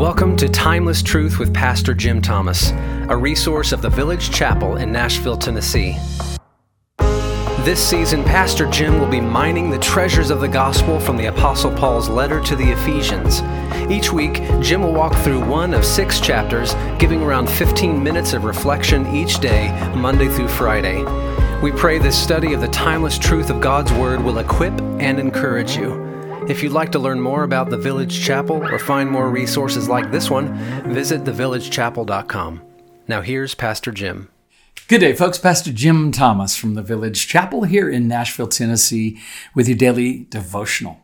Welcome to Timeless Truth with Pastor Jim Thomas, a resource of the Village Chapel in Nashville, Tennessee. This season, Pastor Jim will be mining the treasures of the gospel from the Apostle Paul's letter to the Ephesians. Each week, Jim will walk through one of six chapters, giving around 15 minutes of reflection each day, Monday through Friday. We pray this study of the timeless truth of God's Word will equip and encourage you. If you'd like to learn more about the Village Chapel or find more resources like this one, visit thevillagechapel.com. Now here's Pastor Jim. Good day, folks. Pastor Jim Thomas from the Village Chapel here in Nashville, Tennessee, with your daily devotional.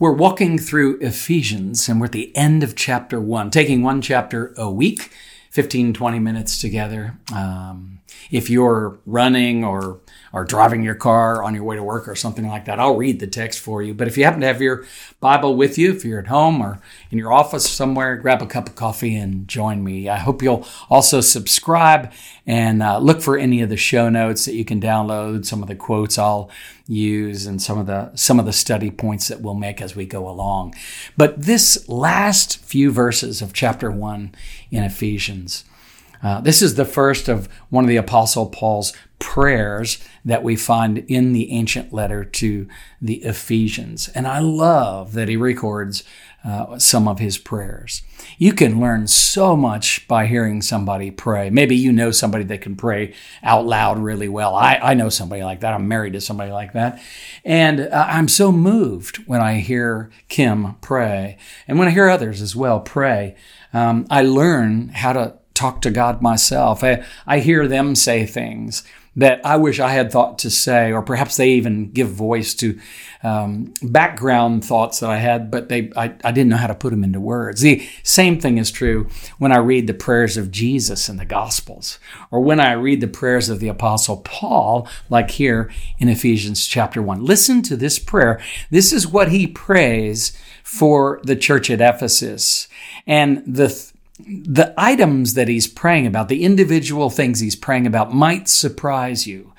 We're walking through Ephesians and we're at the end of chapter one, taking one chapter a week, 15, 20 minutes together. Um, if you're running or or driving your car on your way to work or something like that, I'll read the text for you. But if you happen to have your Bible with you, if you're at home or in your office somewhere, grab a cup of coffee and join me. I hope you'll also subscribe and uh, look for any of the show notes that you can download, some of the quotes I'll use and some of the some of the study points that we'll make as we go along. But this last few verses of chapter 1 in Ephesians uh, this is the first of one of the Apostle Paul's prayers that we find in the ancient letter to the Ephesians. And I love that he records uh, some of his prayers. You can learn so much by hearing somebody pray. Maybe you know somebody that can pray out loud really well. I, I know somebody like that. I'm married to somebody like that. And uh, I'm so moved when I hear Kim pray and when I hear others as well pray. Um, I learn how to talk to God myself. I, I hear them say things that I wish I had thought to say, or perhaps they even give voice to um, background thoughts that I had, but they I, I didn't know how to put them into words. The same thing is true when I read the prayers of Jesus in the Gospels, or when I read the prayers of the Apostle Paul, like here in Ephesians chapter 1. Listen to this prayer. This is what he prays for the church at Ephesus. And the the items that he's praying about, the individual things he's praying about, might surprise you.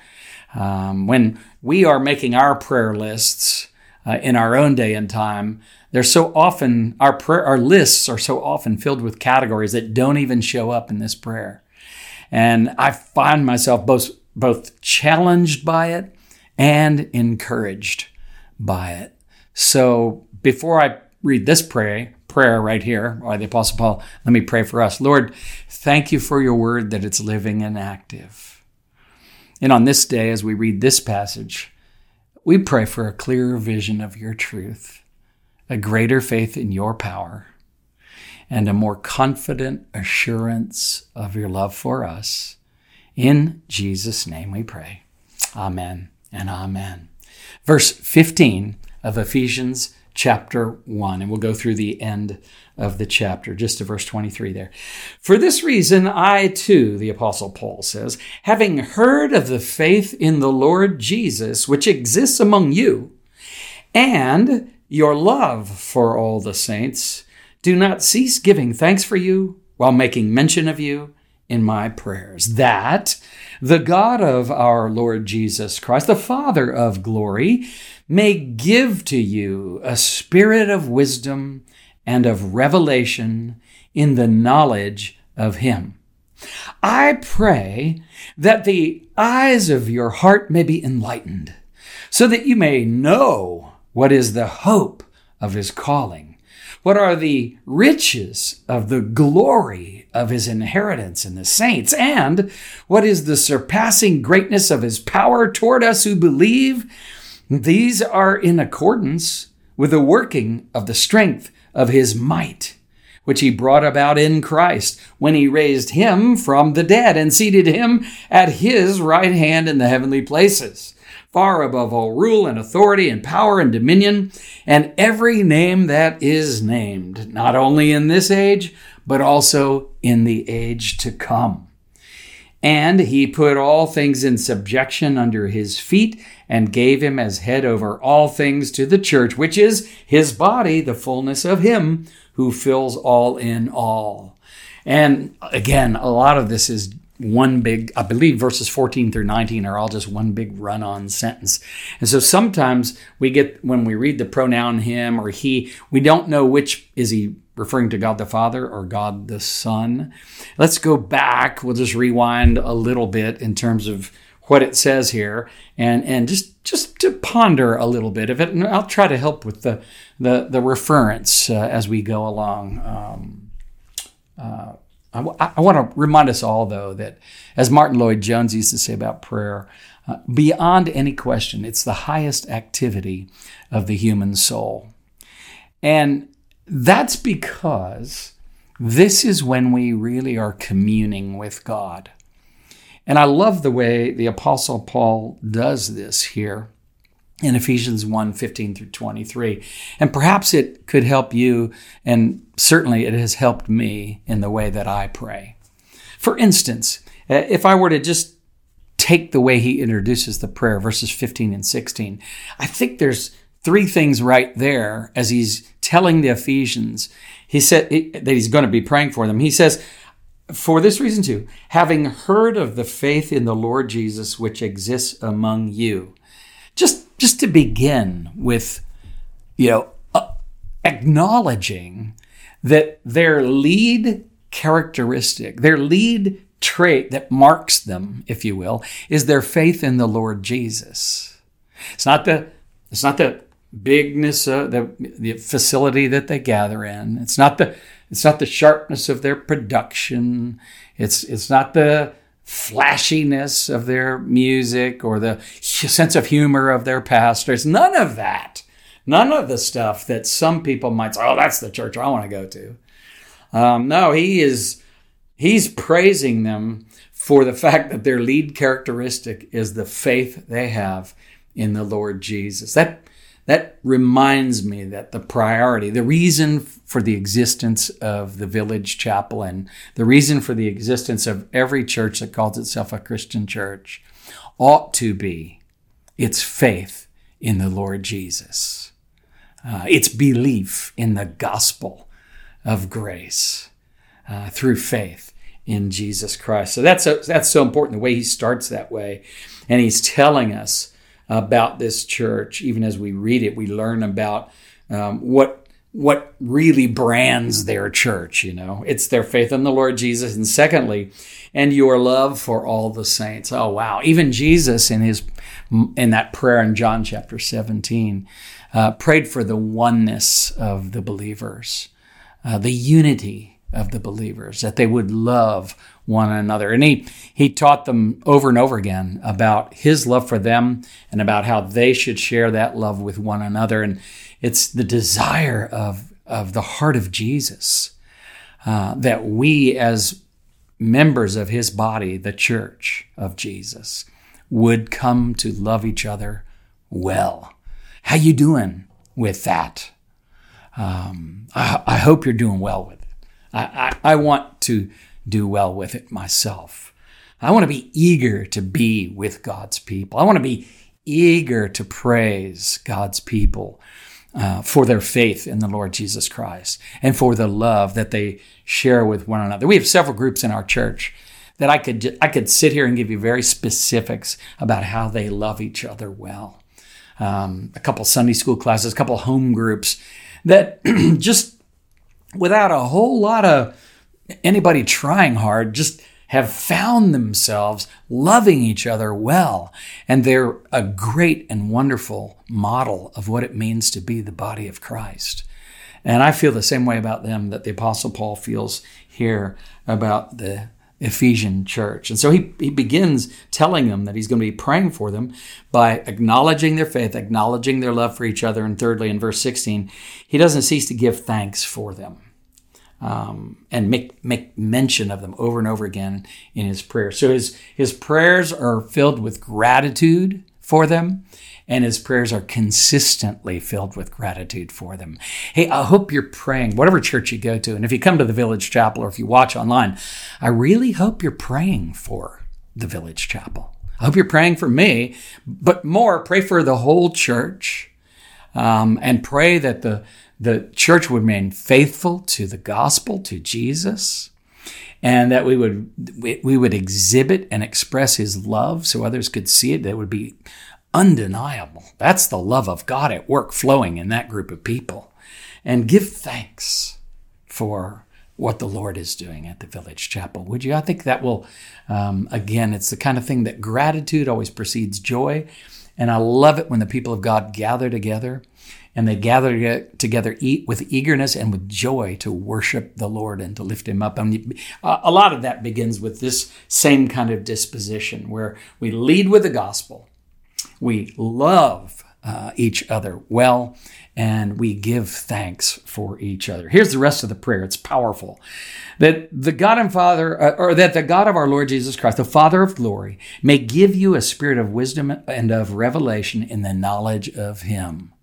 Um, when we are making our prayer lists uh, in our own day and time, they're so often our prayer, our lists are so often filled with categories that don't even show up in this prayer. And I find myself both both challenged by it and encouraged by it. So before I read this prayer, prayer right here by the Apostle Paul. Let me pray for us. Lord, thank you for your word that it's living and active. And on this day, as we read this passage, we pray for a clearer vision of your truth, a greater faith in your power, and a more confident assurance of your love for us. In Jesus' name we pray. Amen and amen. Verse 15 of Ephesians chapter 1. And we'll go through the end of the chapter, just to verse 23 there. For this reason, I too, the Apostle Paul says, having heard of the faith in the Lord Jesus, which exists among you, and your love for all the saints, do not cease giving thanks for you while making mention of you in my prayers, that the God of our Lord Jesus Christ, the Father of glory, may give to you a spirit of wisdom and of revelation in the knowledge of Him. I pray that the eyes of your heart may be enlightened, so that you may know what is the hope of His calling what are the riches of the glory of his inheritance in the saints? And what is the surpassing greatness of his power toward us who believe? These are in accordance with the working of the strength of his might, which he brought about in Christ when he raised him from the dead and seated him at his right hand in the heavenly places far above all rule and authority and power and dominion, and every name that is named, not only in this age, but also in the age to come. And he put all things in subjection under his feet and gave him as head over all things to the church, which is his body, the fullness of him who fills all in all. And again, a lot of this is one big, I believe verses 14 through 19 are all just one big run on sentence. And so sometimes we get, when we read the pronoun him or he, we don't know which is he referring to God the Father or God the Son. Let's go back. We'll just rewind a little bit in terms of what it says here and, and just, just to ponder a little bit of it. And I'll try to help with the, the, the reference uh, as we go along. Um, uh, want to remind us all, though, that as Martyn Lloyd-Jones used to say about prayer, uh, beyond any question, it's the highest activity of the human soul. And that's because this is when we really are communing with God. And I love the way the Apostle Paul does this here in Ephesians 1 15 through 23. And perhaps it could help you, and certainly it has helped me in the way that I pray. For instance, uh, if I were to just take the way he introduces the prayer, verses 15 and 16, I think there's three things right there as he's telling the Ephesians. He said that he's going to be praying for them. He says, for this reason too, having heard of the faith in the Lord Jesus which exists among you. Just just to begin with, you know, uh, acknowledging that their lead characteristic, their lead trait that marks them, if you will, is their faith in the Lord Jesus. It's not the it's not the bigness of the, the facility that they gather in. It's not the it's not the sharpness of their production. It's it's not the flashiness of their music or the sense of humor of their pastors. None of that. None of the stuff that some people might say, "Oh, that's the church I want to go to." Um, no, he is he's praising them for the fact that their lead characteristic is the faith they have in the Lord Jesus. That that reminds me that the priority, the reason for the existence of the village chapel and the reason for the existence of every church that calls itself a Christian church ought to be its faith in the Lord Jesus, uh, its belief in the gospel of grace uh, through faith in Jesus Christ. So that's a, that's so important the way he starts that way, and he's telling us about this church. Even as we read it, we learn about um, what what really brands their church. You know, it's their faith in the Lord Jesus, and secondly, and your love for all the saints. Oh wow! Even Jesus in his in that prayer in John chapter seventeen uh, prayed for the oneness of the believers, uh, the unity of the believers, that they would love one another. And he, he taught them over and over again about his love for them and about how they should share that love with one another. And it's the desire of, of the heart of Jesus uh, that we, as members of his body, the church of Jesus, would come to love each other well. How you doing with that? Um, I, I, hope you're doing well with it. I, I, I want to do well with it myself. I want to be eager to be with God's people. I want to be eager to praise God's people uh, for their faith in the Lord Jesus Christ and for the love that they share with one another. We have several groups in our church that I could I could sit here and give you very specifics about how they love each other well. Um, a couple Sunday school classes, a couple home groups that just without a whole lot of anybody trying hard just have found themselves loving each other well. And they're a great and wonderful model of what it means to be the body of Christ. And I feel the same way about them that the Apostle Paul feels here about the Ephesian church. And so he, he begins telling them that he's going to be praying for them by acknowledging their faith, acknowledging their love for each other. And thirdly, in verse 16, he doesn't cease to give thanks for them um, and make make mention of them over and over again in his prayers. So his his prayers are filled with gratitude for them, and his prayers are consistently filled with gratitude for them. Hey, I hope you're praying, whatever church you go to, and if you come to the Village Chapel or if you watch online, I really hope you're praying for the Village Chapel. I hope you're praying for me, but more, pray for the whole church, um, and pray that the the church would remain faithful to the gospel, to Jesus, and that we would we would exhibit and express his love so others could see it. That would be undeniable. That's the love of God at work flowing in that group of people. And give thanks for what the Lord is doing at the Village Chapel. Would you? I think that will, um, again, it's the kind of thing that gratitude always precedes joy. And I love it when the people of God gather together and they gather together eat with eagerness and with joy to worship the Lord and to lift him up. And a lot of that begins with this same kind of disposition where we lead with the gospel. We love uh, each other well, and we give thanks for each other. Here's the rest of the prayer. It's powerful. That the God and Father, uh, or that the God of our Lord Jesus Christ, the Father of glory, may give you a spirit of wisdom and of revelation in the knowledge of Him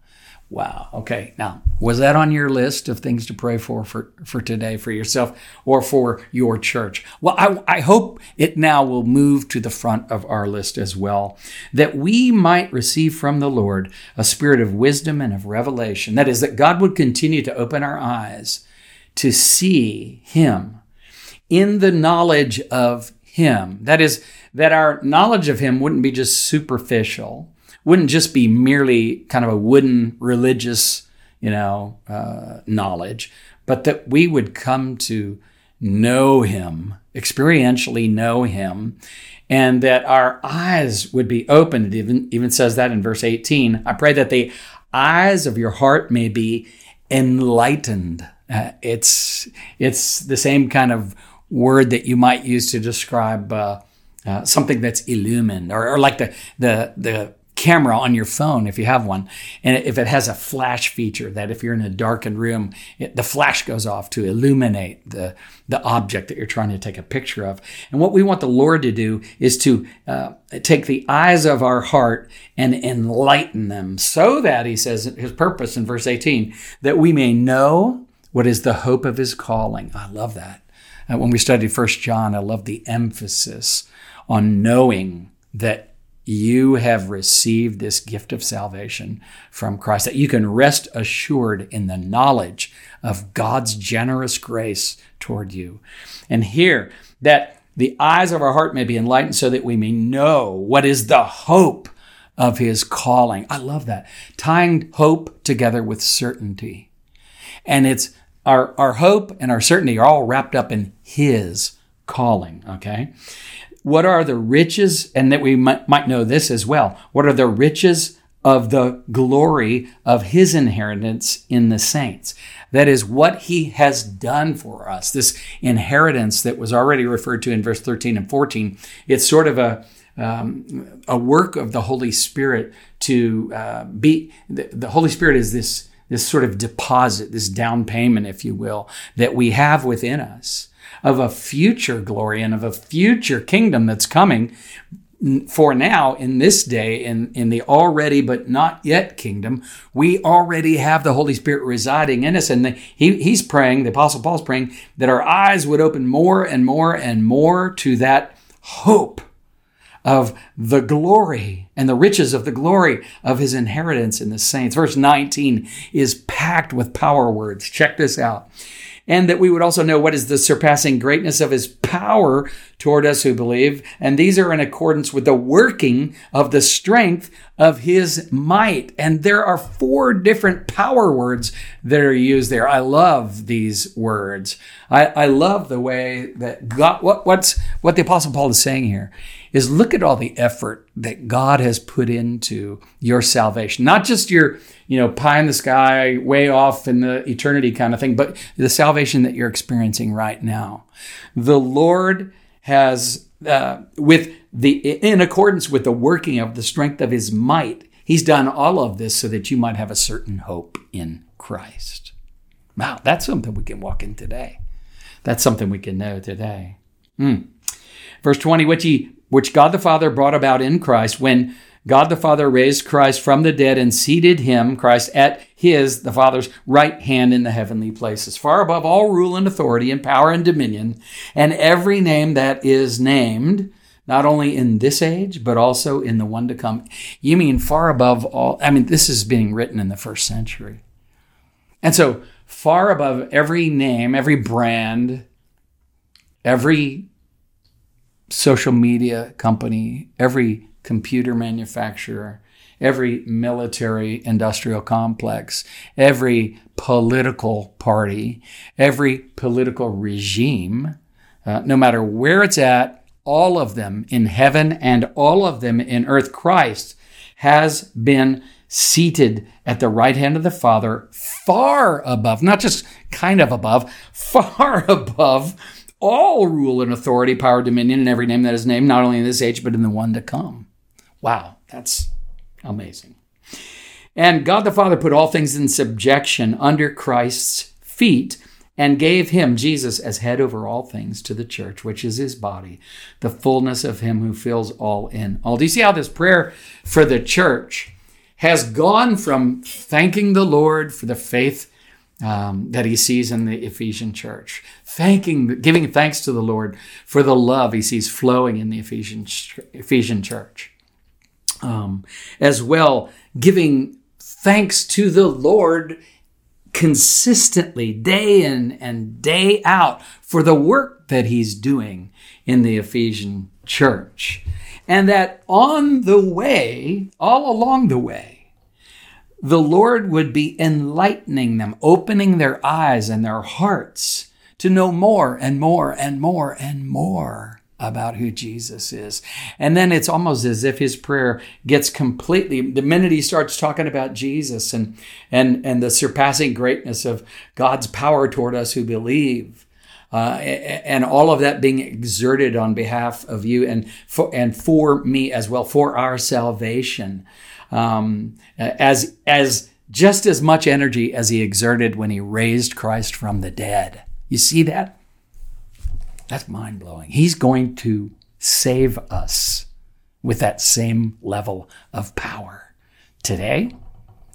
Wow. Okay. Now, was that on your list of things to pray for for, for today, for yourself or for your church? Well, I, I hope it now will move to the front of our list as well, that we might receive from the Lord a spirit of wisdom and of revelation. That is, that God would continue to open our eyes to see Him in the knowledge of Him. That is, that our knowledge of Him wouldn't be just superficial wouldn't just be merely kind of a wooden religious, you know, uh, knowledge, but that we would come to know Him, experientially know Him, and that our eyes would be opened. It even, even says that in verse 18. I pray that the eyes of your heart may be enlightened. Uh, it's it's the same kind of word that you might use to describe uh, uh, something that's illumined, or, or like the the the camera on your phone if you have one and if it has a flash feature that if you're in a darkened room it, the flash goes off to illuminate the the object that you're trying to take a picture of. And what we want the lord to do is to uh, take the eyes of our heart and enlighten them so that he says his purpose in verse 18 that we may know what is the hope of his calling. I love that. Uh, when we studied first john i love the emphasis on knowing that you have received this gift of salvation from Christ, that you can rest assured in the knowledge of God's generous grace toward you. And here, that the eyes of our heart may be enlightened so that we may know what is the hope of his calling. I love that. Tying hope together with certainty. And it's our, our hope and our certainty are all wrapped up in his calling, okay? What are the riches, and that we might, might know this as well. What are the riches of the glory of his inheritance in the saints? That is what he has done for us. This inheritance that was already referred to in verse 13 and 14. It's sort of a, um, a work of the Holy Spirit to uh, be, the, the Holy Spirit is this, this sort of deposit, this down payment, if you will, that we have within us of a future glory and of a future kingdom that's coming for now in this day in, in the already but not yet kingdom. We already have the holy spirit residing in us and the, he, he's praying the apostle paul's praying that our eyes would open more and more and more to that hope of the glory and the riches of the glory of his inheritance in the saints. Verse 19 is packed with power words. Check this out and that we would also know what is the surpassing greatness of his power toward us who believe. And these are in accordance with the working of the strength of his might. And there are four different power words that are used there. I love these words. I, I love the way that God, what, what's, what the apostle Paul is saying here is look at all the effort that God has put into your salvation, not just your, you know, pie in the sky, way off in the eternity kind of thing, but the salvation that you're experiencing right now. The Lord has, uh, with the, in accordance with the working of the strength of his might, he's done all of this so that you might have a certain hope in Christ. Wow, that's something we can walk in today. That's something we can know today. Mm. Verse 20, which he, which God the Father brought about in Christ when God the Father raised Christ from the dead and seated him, Christ, at his, the Father's right hand in the heavenly places, far above all rule and authority and power and dominion, and every name that is named, not only in this age, but also in the one to come. You mean far above all? I mean, this is being written in the first century. And so, far above every name, every brand, every social media company, every computer manufacturer, every military industrial complex, every political party, every political regime, uh, no matter where it's at, all of them in heaven and all of them in earth, Christ has been seated at the right hand of the Father, far above, not just kind of above, far above all rule and authority, power, dominion, and every name that is named, not only in this age, but in the one to come. Wow, that's amazing. And God the Father put all things in subjection under Christ's feet and gave him, Jesus, as head over all things to the church, which is his body, the fullness of him who fills all in all. Do you see how this prayer for the church has gone from thanking the Lord for the faith um, that he sees in the Ephesian church, thanking, giving thanks to the Lord for the love he sees flowing in the Ephesian, Ephesian church, um, as well giving thanks to the Lord consistently, day in and day out, for the work that he's doing in the Ephesian church. And that on the way, all along the way, the Lord would be enlightening them, opening their eyes and their hearts to know more and more and more and more about who Jesus is. And then it's almost as if his prayer gets completely the minute he starts talking about Jesus and and and the surpassing greatness of God's power toward us who believe. Uh, and all of that being exerted on behalf of you and for, and for me as well for our salvation um, as as just as much energy as he exerted when he raised Christ from the dead. You see that? That's mind blowing. He's going to save us with that same level of power today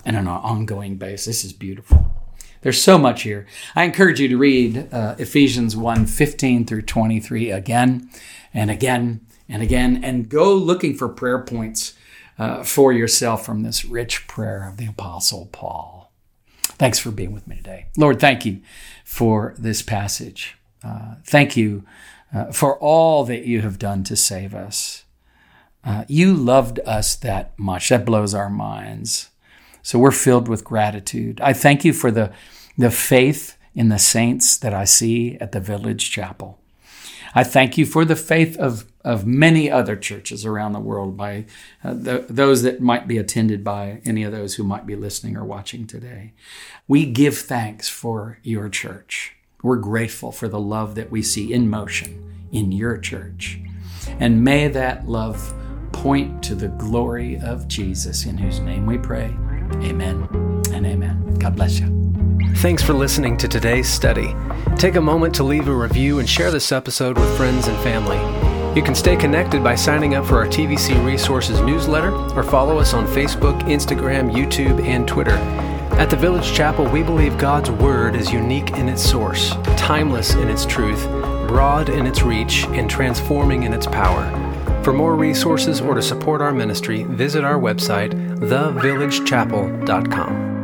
and on an ongoing basis. This is beautiful. There's so much here. I encourage you to read uh, Ephesians 1 15 through 23 again and again and again, and go looking for prayer points uh, for yourself from this rich prayer of the Apostle Paul. Thanks for being with me today. Lord, thank you for this passage. Uh, thank you uh, for all that you have done to save us. Uh, you loved us that much. That blows our minds. So we're filled with gratitude. I thank you for the, the faith in the saints that I see at the village chapel. I thank you for the faith of, of many other churches around the world, by uh, the, those that might be attended by any of those who might be listening or watching today. We give thanks for your church. We're grateful for the love that we see in motion in your church. And may that love point to the glory of Jesus, in whose name we pray. Amen and amen. God bless you. Thanks for listening to today's study. Take a moment to leave a review and share this episode with friends and family. You can stay connected by signing up for our TVC Resources newsletter or follow us on Facebook, Instagram, YouTube, and Twitter. At the Village Chapel, we believe God's Word is unique in its source, timeless in its truth, broad in its reach, and transforming in its power. For more resources or to support our ministry, visit our website, thevillagechapel.com.